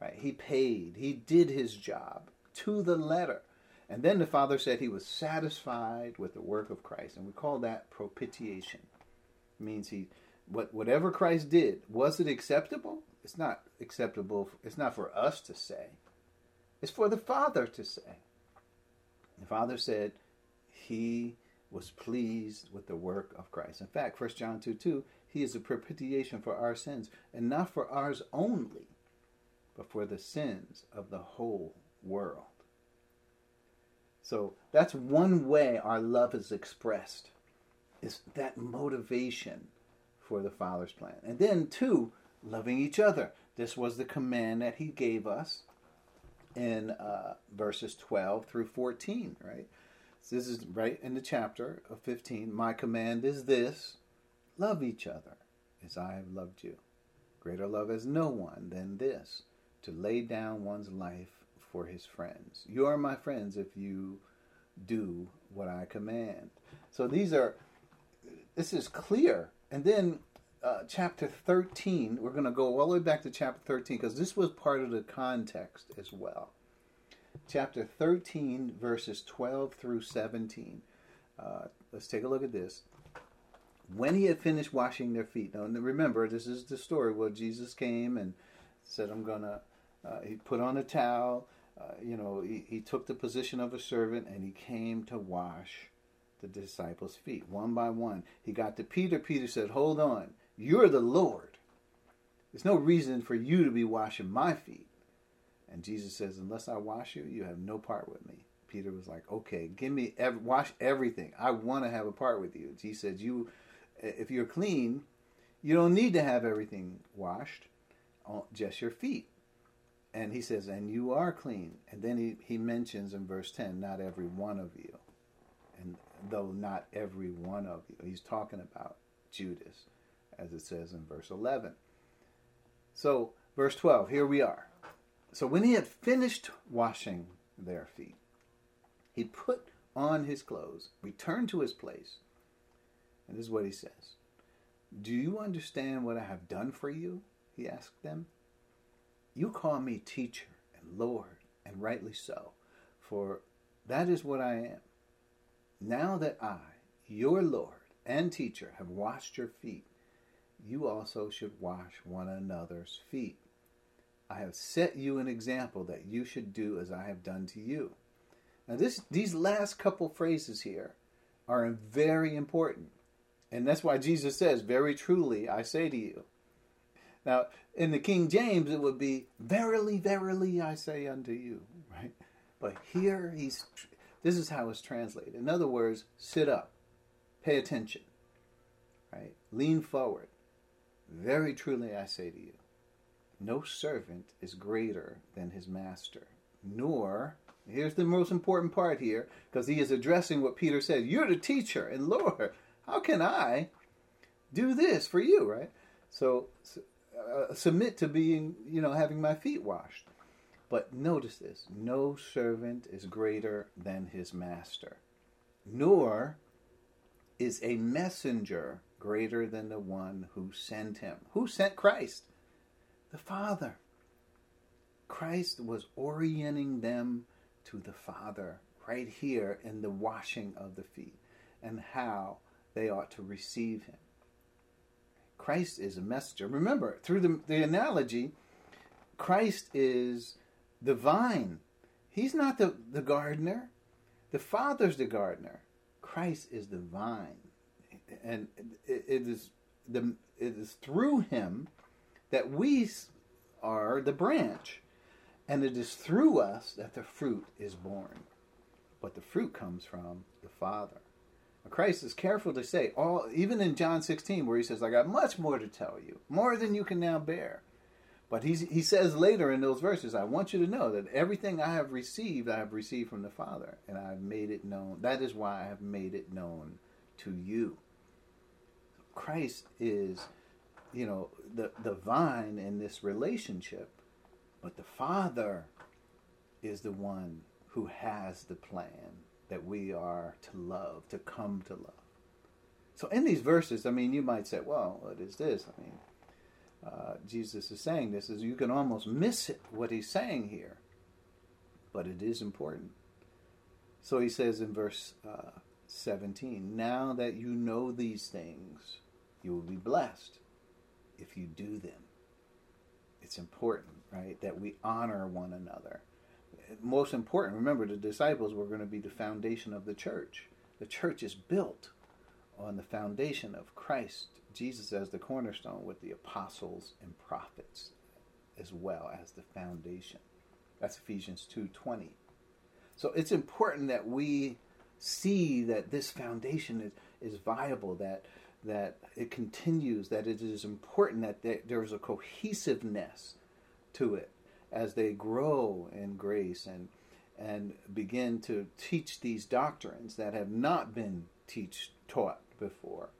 Right? He paid. He did his job to the letter. And then the Father said he was satisfied with the work of Christ, and we call that propitiation. It means he, what whatever Christ did, was it acceptable? It's not acceptable. It's not for us to say. It's for the Father to say. The Father said he was pleased with the work of Christ. In fact, 1 John 2 2, he is a propitiation for our sins, and not for ours only, but for the sins of the whole world. So that's one way our love is expressed, is that motivation for the Father's plan. And then, two, loving each other. This was the command that He gave us in uh, verses 12 through 14, right? So this is right in the chapter of 15. My command is this love each other as I have loved you. Greater love has no one than this to lay down one's life for his friends. You are my friends if you do what I command. So these are, this is clear. And then uh, chapter 13, we're going to go all the way back to chapter 13 because this was part of the context as well. Chapter 13, verses 12 through 17. Uh, let's take a look at this. When he had finished washing their feet, now remember, this is the story where Jesus came and said, I'm going to, uh, he put on a towel uh, you know, he, he took the position of a servant and he came to wash the disciples' feet one by one. He got to Peter. Peter said, Hold on, you're the Lord. There's no reason for you to be washing my feet. And Jesus says, Unless I wash you, you have no part with me. Peter was like, Okay, give me, every, wash everything. I want to have a part with you. He said, You, if you're clean, you don't need to have everything washed, uh, just your feet. and he says, and you are clean. And then he, he mentions in verse 10, not every one of you. And though not every one of you, he's talking about Judas, as it says in verse 11. So, verse 12, here we are. So when he had finished washing their feet, he put on his clothes, returned to his place, and this is what he says Do you understand what I have done for you? He asked them. You call me teacher and Lord, and rightly so, for that is what I am. Now that I, your Lord and teacher, have washed your feet, you also should wash one another's feet. I have set you an example that you should do as I have done to you. Now, this, these last couple phrases here are very important. And that's why Jesus says, Very truly, I say to you. Now, in the King James, it would be, Verily, verily, I say unto you, right? But here, he's, this is how it's translated. In other words, sit up, pay attention, right? Lean forward. Very truly, I say to you, no servant is greater than his master, nor, here's the most important part here, because he is addressing what Peter said You're the teacher, and Lord, how can I do this for you, right? So, uh, submit to being, you know, having my feet washed. But notice this no servant is greater than his master, nor is a messenger greater than the one who sent him. Who sent Christ? The Father. Christ was orienting them to the Father right here in the washing of the feet and how they ought to receive him. Christ is a messenger. Remember, through the, the analogy, Christ is the vine. He's not the, the gardener. The Father's the gardener. Christ is the vine. And it, it is the it is through him that we are the branch. And it is through us that the fruit is born. But the fruit comes from the Father. Christ is careful to say, all even in John 16, where he says, I got much more to tell you, more than you can now bear. But he's, he says later in those verses, I want you to know that everything I have received, I have received from the Father, and I have made it known. That is why I have made it known to you. Christ is, you know, the, the vine in this relationship, but the Father is the one who has the plan that we are to love, to come to love. So in these verses, I mean, you might say, well, what is this? I mean, uh, Jesus is saying this is you can almost miss it, what he's saying here, but it is important. So he says in verse uh, 17, now that you know these things, you will be blessed if you do them. It's important, right, that we honor one another most important, remember the disciples were going to be the foundation of the church. The church is built on the foundation of Christ, Jesus as the cornerstone, with the apostles and prophets as well as the foundation. That's Ephesians 2:20. So it's important that we see that this foundation is, is viable, that that it continues, that it is important that there's a cohesiveness to it as they grow in grace and and begin to teach these doctrines that have not been teach taught before.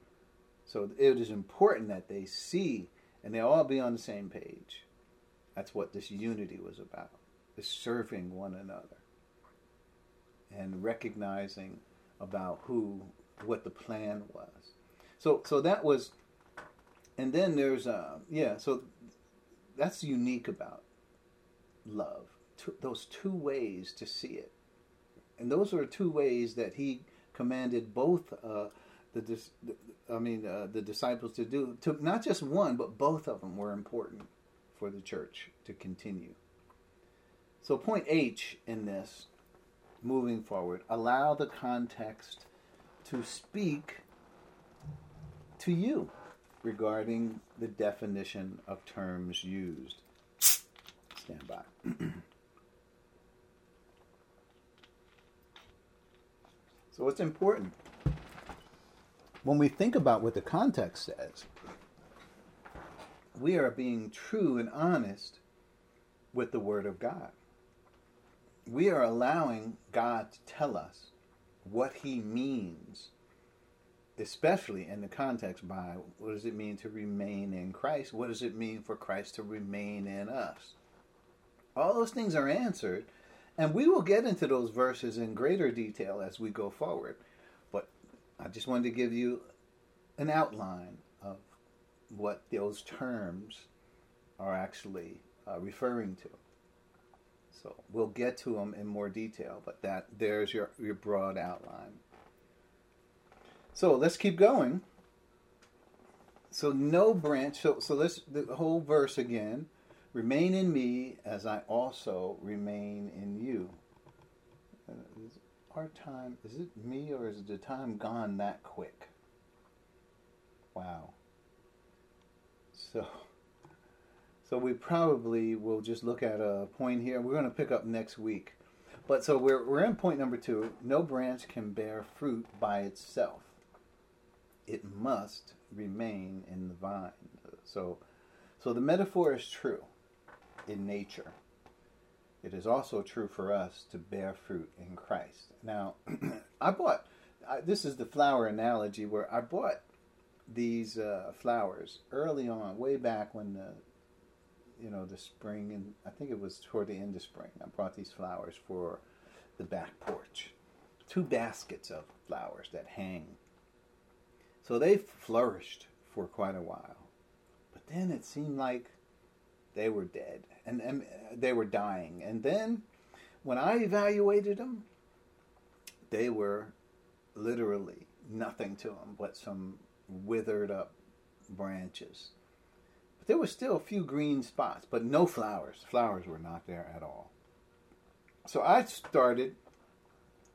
So it is important that they see and they all be on the same page. That's what this unity was about. Is serving one another and recognizing about who what the plan was. So so that was and then there's uh yeah, so that's unique about love. Those two ways to see it. And those are two ways that he commanded both uh, the, the, I mean uh, the disciples to do. To not just one, but both of them were important for the church to continue. So point H in this, moving forward, allow the context to speak to you regarding the definition of terms used. Stand by. so it's important when we think about what the context says, we are being true and honest with the Word of God. We are allowing God to tell us what He means, especially in the context by what does it mean to remain in Christ? What does it mean for Christ to remain in us? All those things are answered, and we will get into those verses in greater detail as we go forward. But I just wanted to give you an outline of what those terms are actually uh, referring to. So we'll get to them in more detail, but that there's your, your broad outline. So let's keep going. So no branch. So so let's the whole verse again. Remain in me as I also remain in you. Uh, our time is it me or is the time gone that quick? Wow. So so we probably will just look at a point here. We're going to pick up next week. But so we're, we're in point number two. No branch can bear fruit by itself. It must remain in the vine. So, so the metaphor is true in nature. It is also true for us to bear fruit in Christ. Now, I bought, I, this is the flower analogy where I bought these uh, flowers early on, way back when the you know, the spring, and I think it was toward the end of spring. I brought these flowers for the back porch. Two baskets of flowers that hang. So they flourished for quite a while. But then it seemed like they were dead and, and they were dying. And then when I evaluated them, they were literally nothing to them but some withered up branches But there were still a few green spots, but no flowers. Flowers were not there at all. So I started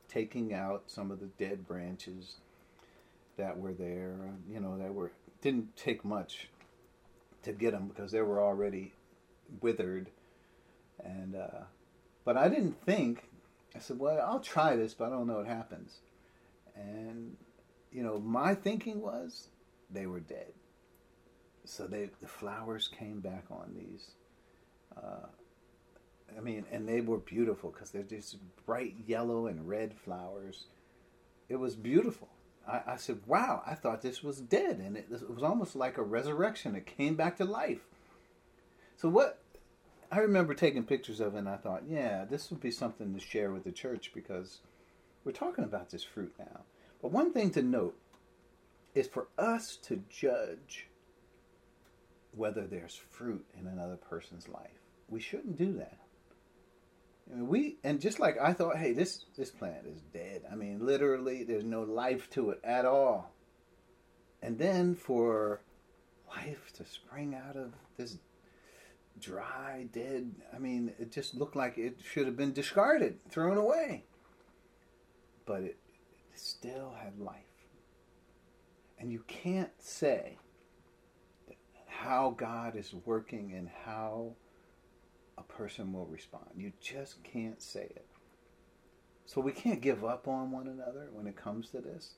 taking out some of the dead branches that were there. You know, that were didn't take much to get them because they were already withered. And uh, but I didn't think. I said, "Well, I'll try this, but I don't know what happens." And you know, my thinking was they were dead so they the flowers came back on these. Uh, I mean, and they were beautiful because they're just bright yellow and red flowers. It was beautiful. I, I, said, "Wow! I thought this was dead, and it, it was almost like a resurrection. It came back to life." So what? I remember taking pictures of it, and I thought, "Yeah, this would be something to share with the church because we're talking about this fruit now." But one thing to note is for us to judge whether there's fruit in another person's life. We shouldn't do that. I we and just like I thought, hey, this this plant is dead. I mean, literally, there's no life to it at all. And then for life to spring out of this dry, dead, I mean, it just looked like it should have been discarded, thrown away. But it, it still had life. And you can't say how God is working and how a person will respond. You just can't say it. So we can't give up on one another when it comes to this.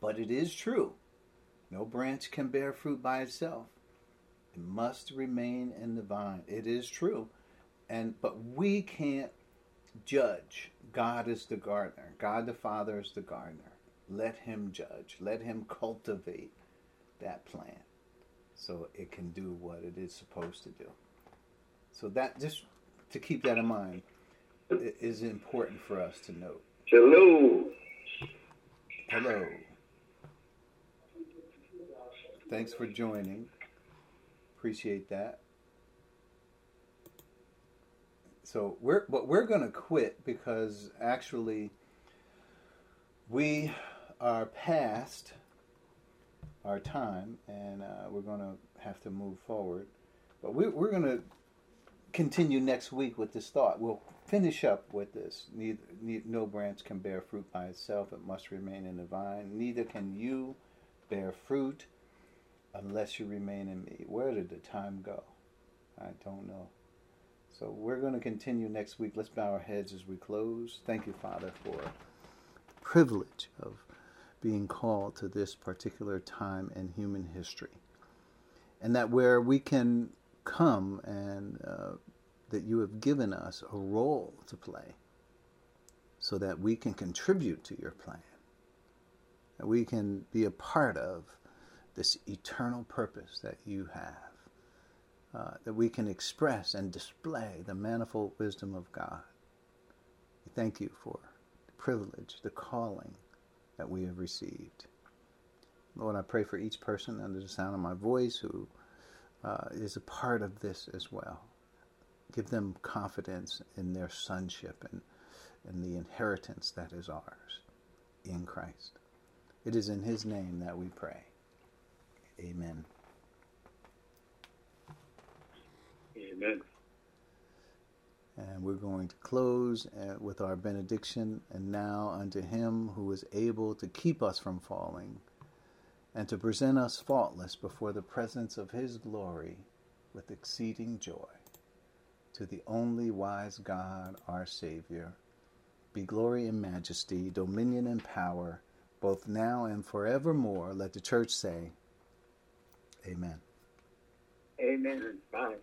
But it is true. No branch can bear fruit by itself. It must remain in the vine. It is true. And but we can't judge. God is the gardener. God the Father is the gardener. Let him judge. Let him cultivate that plant so it can do what it is supposed to do. So that just to keep that in mind is important for us to note. Hello. Hello. Thanks for joining. Appreciate that. So we're but we're going to quit because actually we are past our time, and uh, we're going to have to move forward. But we, we're going to continue next week with this thought. We'll finish up with this. Neither, neither, no branch can bear fruit by itself, it must remain in the vine. Neither can you bear fruit unless you remain in me. Where did the time go? I don't know. So we're going to continue next week. Let's bow our heads as we close. Thank you, Father, for the privilege of being called to this particular time in human history. And that where we can come and uh, that you have given us a role to play so that we can contribute to your plan, that we can be a part of this eternal purpose that you have, uh, that we can express and display the manifold wisdom of God. We thank you for the privilege, the calling that we have received. Lord, I pray for each person under the sound of my voice who uh, is a part of this as well. Give them confidence in their sonship and, and the inheritance that is ours in Christ. It is in His name that we pray. Amen. Amen. And we're going to close uh, with our benediction. And now unto him who is able to keep us from falling and to present us faultless before the presence of his glory with exceeding joy. To the only wise God, our Savior, be glory and majesty, dominion and power, both now and forevermore. Let the church say, Amen. Amen. Bye.